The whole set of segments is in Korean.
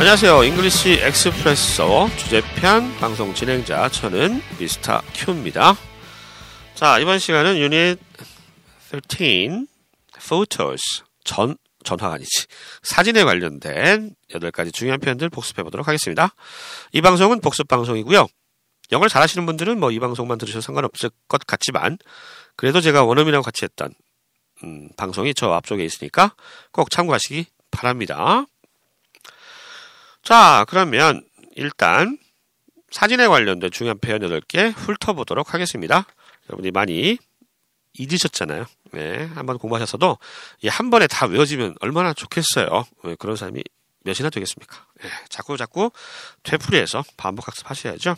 안녕하세요. English Expresso 주제편 방송 진행자 저는 Mr. Q입니다. 자, 이번 시간은 유닛 13 Photos 전 전화가 아니지. 사진에 관련된 8가지 중요한 표현들 복습해 보도록 하겠습니다. 이 방송은 복습 방송이고요. 영어를 잘하시는 분들은 뭐 이 방송만 들으셔도 상관없을 것 같지만 그래도 제가 원어민하고 같이 했던 음, 방송이 저 앞쪽에 있으니까 꼭 참고하시기 바랍니다. 자, 그러면 일단 사진에 관련된 중요한 표현 8개 훑어보도록 하겠습니다. 여러분이 많이 잊으셨잖아요. 네, 한번 공부하셨어도 한 번에 다 외워지면 얼마나 좋겠어요. 네, 그런 사람이 몇이나 되겠습니까? 네, 자꾸 자꾸 되풀이해서 반복 학습하셔야죠.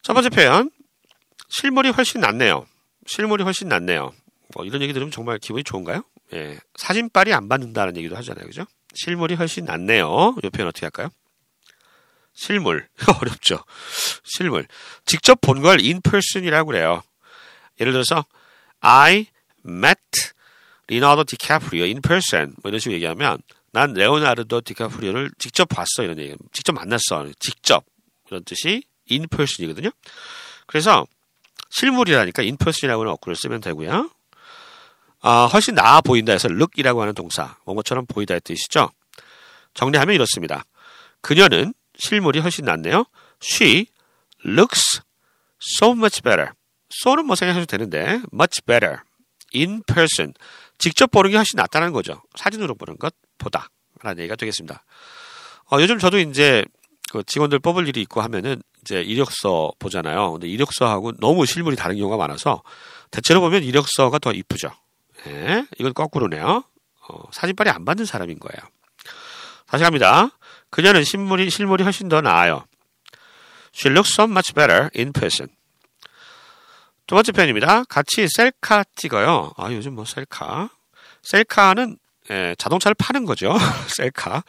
첫 번째 표현 실물이 훨씬 낫네요. 실물이 훨씬 낫네요. 뭐 이런 얘기 들으면 정말 기분이 좋은가요? 예, 사진빨이 안 받는다는 얘기도 하잖아요. 그죠? 실물이 훨씬 낫네요. 이 표현 어떻게 할까요? 실물. 어렵죠. 실물. 직접 본 걸 in person이라고 그래요. 예를 들어서 I met Leonardo DiCaprio in person 뭐 이런 식으로 얘기하면 난 레오나르도 디카프리오를 직접 봤어 이런 얘기. 직접 만났어. 직접 이런 뜻이 person이거든요. 그래서 실물이라니까 하는 어구를 쓰면 되고요. 아, 훨씬 나아 보인다 해서 look이라고 하는 동사, 뭐뭐처럼 보이다의 뜻이죠. 정리하면 이렇습니다. 그녀는 실물이 훨씬 낫네요. She looks so much better. so는 뭐 생각해도 되는데 much better in person. 직접 보는 게 훨씬 낫다는 거죠. 사진으로 보는 것보다 라는 얘기가 되겠습니다. 어, 요즘 저도 이제 그 직원들 뽑을 일이 있고 하면은 이제 이력서 보잖아요. 근데 이력서하고 너무 실물이 다른 경우가 많아서 대체로 보면 이력서가 더 이쁘죠. 네, 이건 거꾸로네요. 어, 사진빨이 안 받는 사람인 거예요. 다시 갑니다. 그녀는 실물이, 실물이 훨씬 더 나아요. She looks so much better in person. 두 번째 표현입니다. 같이 셀카 찍어요. 아, 요즘 뭐 셀카. 셀카는 예, 자동차를 파는 거죠. 셀카.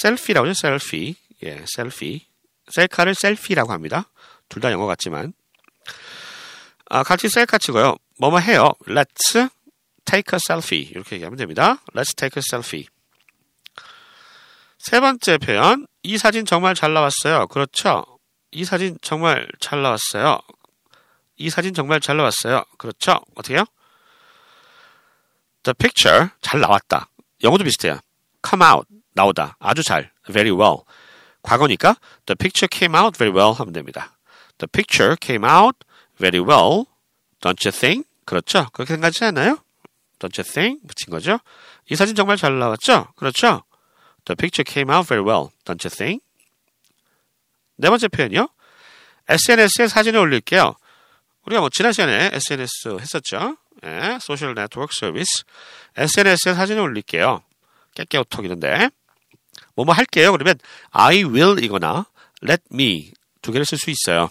셀피라고 하죠. 셀피. 예, 셀피. 셀카를 셀피라고 합니다. 둘 다 영어 같지만. 아, 같이 셀카 찍어요. 뭐뭐 해요. Let's take a selfie. 이렇게 얘기하면 됩니다. Let's take a selfie. 세 번째 표현. 이 사진 정말 잘 나왔어요. 그렇죠. 이 사진 정말 잘 나왔어요. 이 사진 정말 잘 나왔어요. 그렇죠. 어떻게요? The picture 잘 나왔다. 영어도 비슷해요. come out 나오다. 아주 잘. very well. 과거니까 the picture came out very well 하면 됩니다. The picture came out very well. Don't you think? 그렇죠. 그렇게 생각하지 않나요? Don't you think? 붙인 거죠. 이 사진 정말 잘 나왔죠? 그렇죠. The picture came out very well. Don't you think? 네 번째 표현이요. SNS에 사진을 올릴게요. 우리가 뭐 지난 시간에 SNS 했었죠. 예, 소셜 네트워크 서비스. SNS에 사진을 올릴게요. 깨깨오톡 이런데. 뭐뭐 할게요. 그러면 I will 이거나 let me 두 개를 쓸 수 있어요.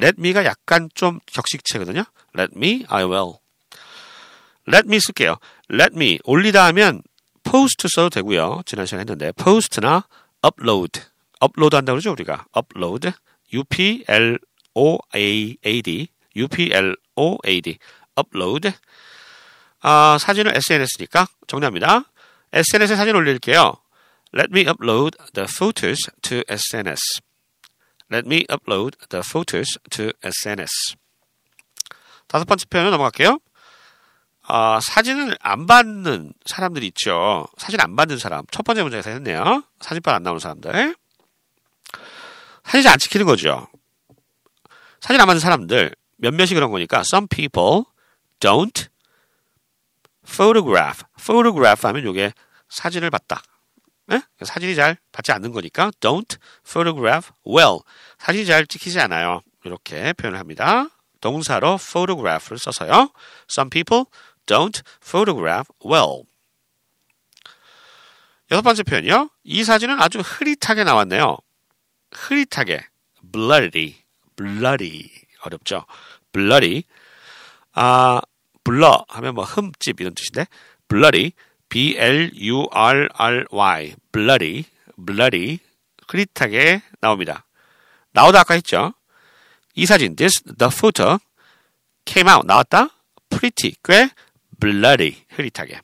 let me가 약간 좀 격식체거든요. let me, I will. Let me 쓸게요. let me 올리다 하면 post 써도 되고요. 지난 시간에 했는데 post나 upload upload 한다고 그러죠 우리가 upload u p l o a a d u p l o a d upload 아, 사진을 SNS니까 정리합니다. SNS에 사진 올릴게요. Let me upload the photos to SNS. Let me upload the photos to SNS. 다섯 번째 표현은 넘어갈게요. 아, 사진을 안 받는 사람들이 있죠. 사진 안 받는 사람. 첫 번째 문제에서 했네요. 사진빨 안 나오는 사람들. 사진 안 찍히는 거죠. 사진 안 받는 사람들. 몇몇이 그런 거니까 some people don't photograph. photograph 하면 요게 사진을 받다. 네? 사진이 잘 받지 않는 거니까 don't photograph well. 사진이 잘 찍히지 않아요. 이렇게 표현을 합니다. 동사로 photograph를 써서요. Some people don't photograph well. 여섯 번째 표현이요. 이 사진은 아주 흐릿하게 나왔네요. 흐릿하게 blurry, blurry 어렵죠. blurry 아 블러 하면 뭐 흠집 이런 뜻인데 blurry B L U R R Y blurry blurry 흐릿하게 나옵니다. 나오다 아까 했죠. 이 사진 this the photo came out 나왔다 pretty 꽤 blurry 흐릿하게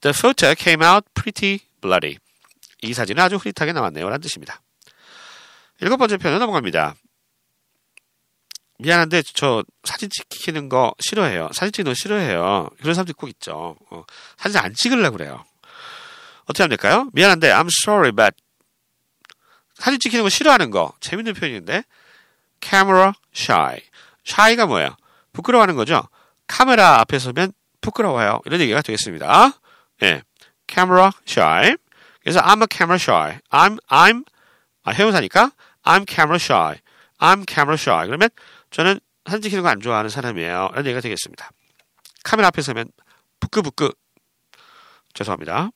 The photo came out pretty bloody. 이 사진은 아주 흐릿하게 나왔네요. 라는 뜻입니다. 일곱 번째 표현은 넘어갑니다. 미안한데 저 사진 찍히는 거 싫어해요. 사진 찍는 거 싫어해요. 그런 사람도 꼭 있죠. 어, 사진 안 찍으려고 그래요. 어떻게 하면 될까요? 미안한데 I'm sorry but 사진 찍히는 거 싫어하는 거 재밌는 표현인데 camera shy. shy가 뭐예요? 부끄러워하는 거죠. 카메라 앞에 서면 부끄러워요. 이런 얘기가 되겠습니다. 예. camera shy. 그래서 I'm a camera shy. I'm I'm 아, 해운사니까 I'm camera shy. I'm camera shy. 그러면 저는 사진 찍히는 거 안 좋아하는 사람이에요. 이런 얘기가 되겠습니다. 카메라 앞에 서면 부끄부끄 죄송합니다.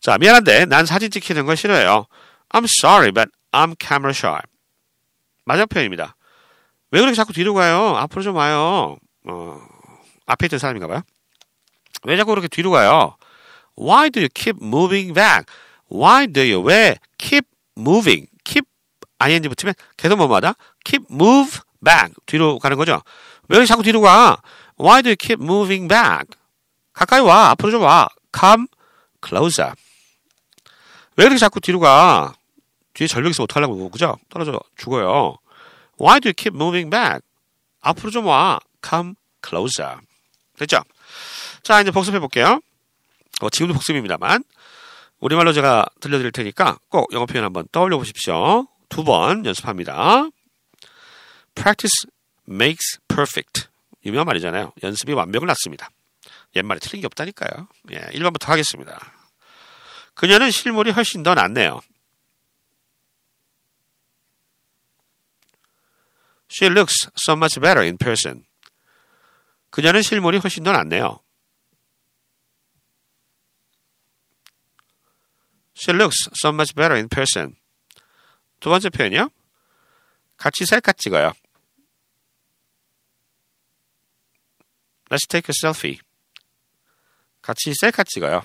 자, 미안한데 난 사진 찍히는 거 싫어해요. I'm sorry, but I'm camera shy. 마지막 표현입니다. 왜 그렇게 자꾸 뒤로 가요? 앞으로 좀 와요. 어, 앞에 있던 사람인가 봐요. 왜 자꾸 그렇게 뒤로 가요? Why do you keep moving back? Why do you 왜 keep moving? keep ing 붙이면 계속 뭐마다 keep move back 뒤로 가는 거죠. 왜 이렇게 자꾸 뒤로 가? Why do you keep moving back? 가까이 와 앞으로 좀 와. Come closer. 왜 이렇게 자꾸 뒤로 가? 뒤에 전력 있으면 어떡하려고 그죠? 떨어져 죽어요. Why do you keep moving back? 앞으로 좀 와. Come closer. 됐죠? 자, 이제 복습해 볼게요. 어, 지금도 복습입니다만 우리말로 제가 들려드릴 테니까 꼭 영어 표현 한번 떠올려 보십시오. 두 번 연습합니다. Practice makes perfect. 유명한 말이잖아요. 연습이 완벽을 낳습니다. 옛말에 틀린 게 없다니까요. 예, 1번부터 하겠습니다. 그녀는 실물이 훨씬 더 낫네요. She looks so much better in person. 그녀는 실물이 훨씬 더 낫네요. She looks so much better in person. 두 번째 표현이요. 같이 셀카 찍어요. Let's take a selfie. 같이 셀카 찍어요.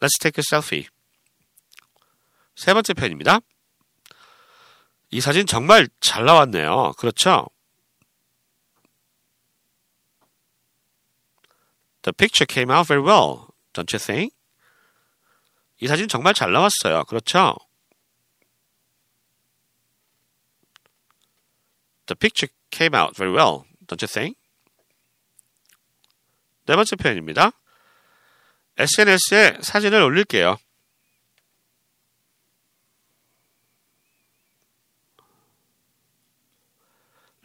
Let's take a selfie. 세 번째 표현입니다. 이 사진 정말 잘 나왔네요. 그렇죠? The picture came out very well, don't you think? 이 사진 정말 잘 나왔어요. 그렇죠? The picture came out very well, don't you think? 네 번째 표현입니다. SNS에 사진을 올릴게요.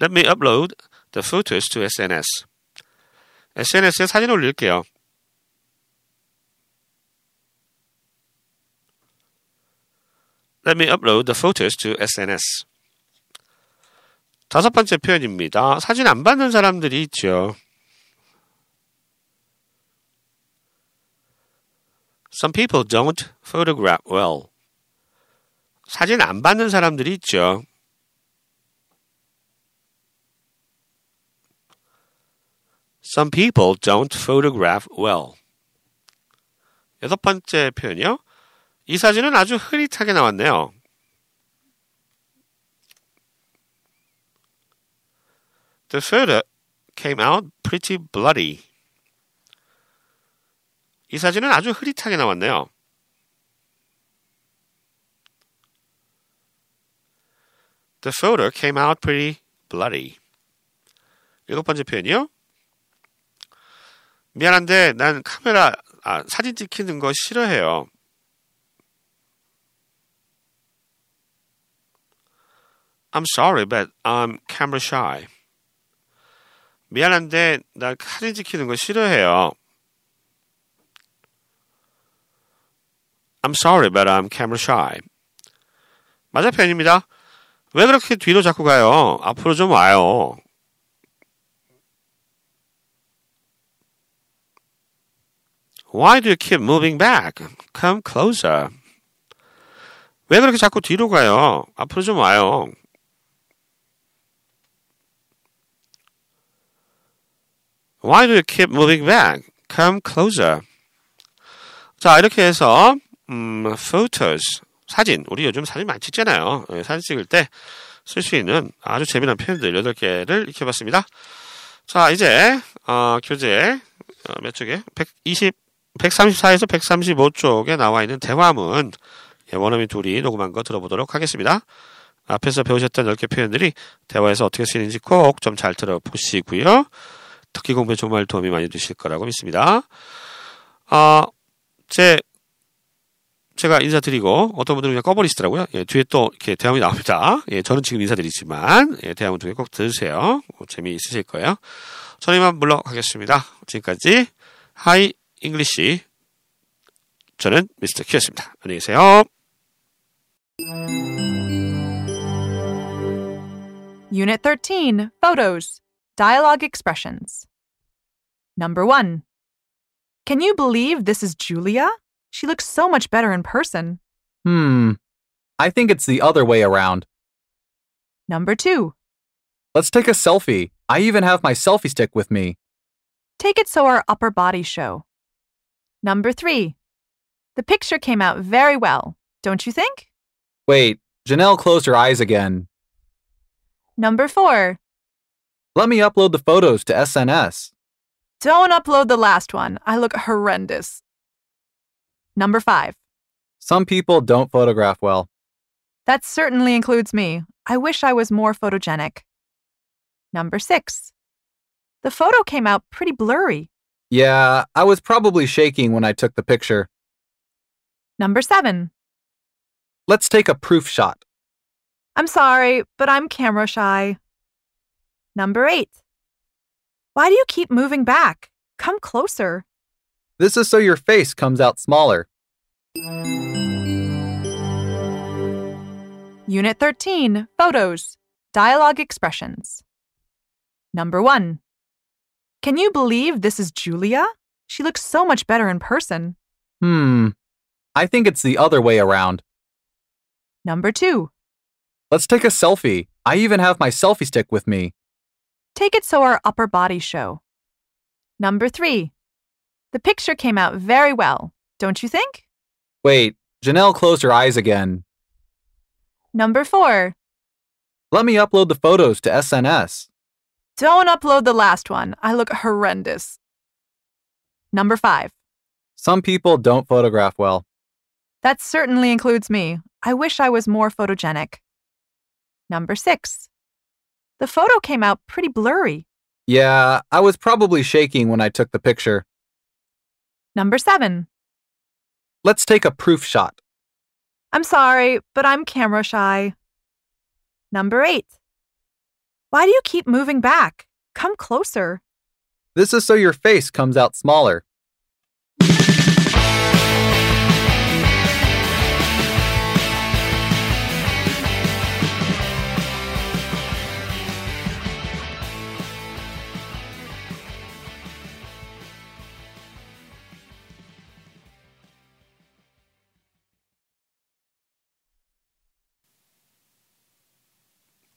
Let me upload the photos to SNS. SNS에 사진 올릴게요. Let me upload the photos to SNS. 다섯 번째 표현입니다. 사진 안 받는 사람들이 있죠. Some people don't photograph well. 사진 안 받는 사람들이 있죠. Some people don't photograph well. 여섯 번째 표현이요. 이 사진은 아주 흐릿하게 나왔네요. The photo came out pretty bloody. 이 사진은 아주 흐릿하게 나왔네요. The photo came out pretty bloody. 일곱 번째 표현이요. 미안한데 난 카메라 아, 사진 찍히는 거 싫어해요. I'm sorry, but I'm camera shy. 미안한데 나 사진 찍히는 거 싫어해요. I'm sorry, but I'm camera shy. 맞아 편입니다. 왜 그렇게 뒤로 자꾸 가요? 앞으로 좀 와요. Why do you keep moving back? Come closer. 왜 그렇게 자꾸 뒤로 가요? 앞으로 좀 와요. Why do you keep moving back? Come closer. 자, 이렇게 해서 음, photos 사진 우리 요즘 사진 많이 찍잖아요. 예, 사진 찍을 때 쓸 수 있는 아주 재미난 표현들 8개를 익혀봤습니다. 자, 이제 어, 교재 어, 몇 쪽에? 120 134에서 135쪽에 나와 있는 대화문 예, 원어민 둘이 녹음한 거 들어보도록 하겠습니다. 앞에서 배우셨던 10개 표현들이 대화에서 어떻게 쓰이는지 꼭 좀 잘 들어보시고요. 듣기 공부에 정말 도움이 많이 되실 거라고 믿습니다. 아, 제, 제가 인사드리고 어떤 분들은 그냥 꺼버리시더라고요. 예, 뒤에 또 이렇게 대화문이 나옵니다. 예, 저는 지금 인사드리지만, 예, 대화문 중에 꼭 들으세요. 뭐 재미있으실 거예요. 저는 이만 물러가겠습니다. 지금까지 하이 잉글리시 저는 미스터 큐였습니다. 안녕히 계세요. Unit 13 Photos Dialogue Expressions. Number 1. Can you believe this is Julia? She looks so much better in person. Hmm. I think it's the other way around. Number 2. Let's take a selfie. I even have my selfie stick with me. Take it so our upper bodies show. Number 3. The picture came out very well, don't you think? Wait, Janelle closed her eyes again. Number 4. Let me upload the photos to SNS. Don't upload the last one. I look horrendous. Number 5. Some people don't photograph well. That certainly includes me. I wish I was more photogenic. Number 6. The photo came out pretty blurry. Yeah, I was probably shaking when I took the picture. Number 7. Let's take a proof shot. I'm sorry, but I'm camera shy. Number 8. Why do you keep moving back? Come closer. This is so your face comes out smaller. Unit 13 Photos Dialogue Expressions. Number 1. Can you believe this is Julia? She looks so much better in person. Hmm. I think it's the other way around. Number 2. Let's take a selfie. I even have my selfie stick with me. Take it so our upper bodies show. Number 3. The picture came out very well, don't you think? Wait, Janelle closed her eyes again. Number 4. Let me upload the photos to SNS. Don't upload the last one. I look horrendous. Number 5. Some people don't photograph well. That certainly includes me. I wish I was more photogenic. Number 6. The photo came out pretty blurry. Yeah, I was probably shaking when I took the picture. Number 7. Let's take a proof shot. I'm sorry, but I'm camera shy. Number 8. Why do you keep moving back? Come closer. This is so your face comes out smaller.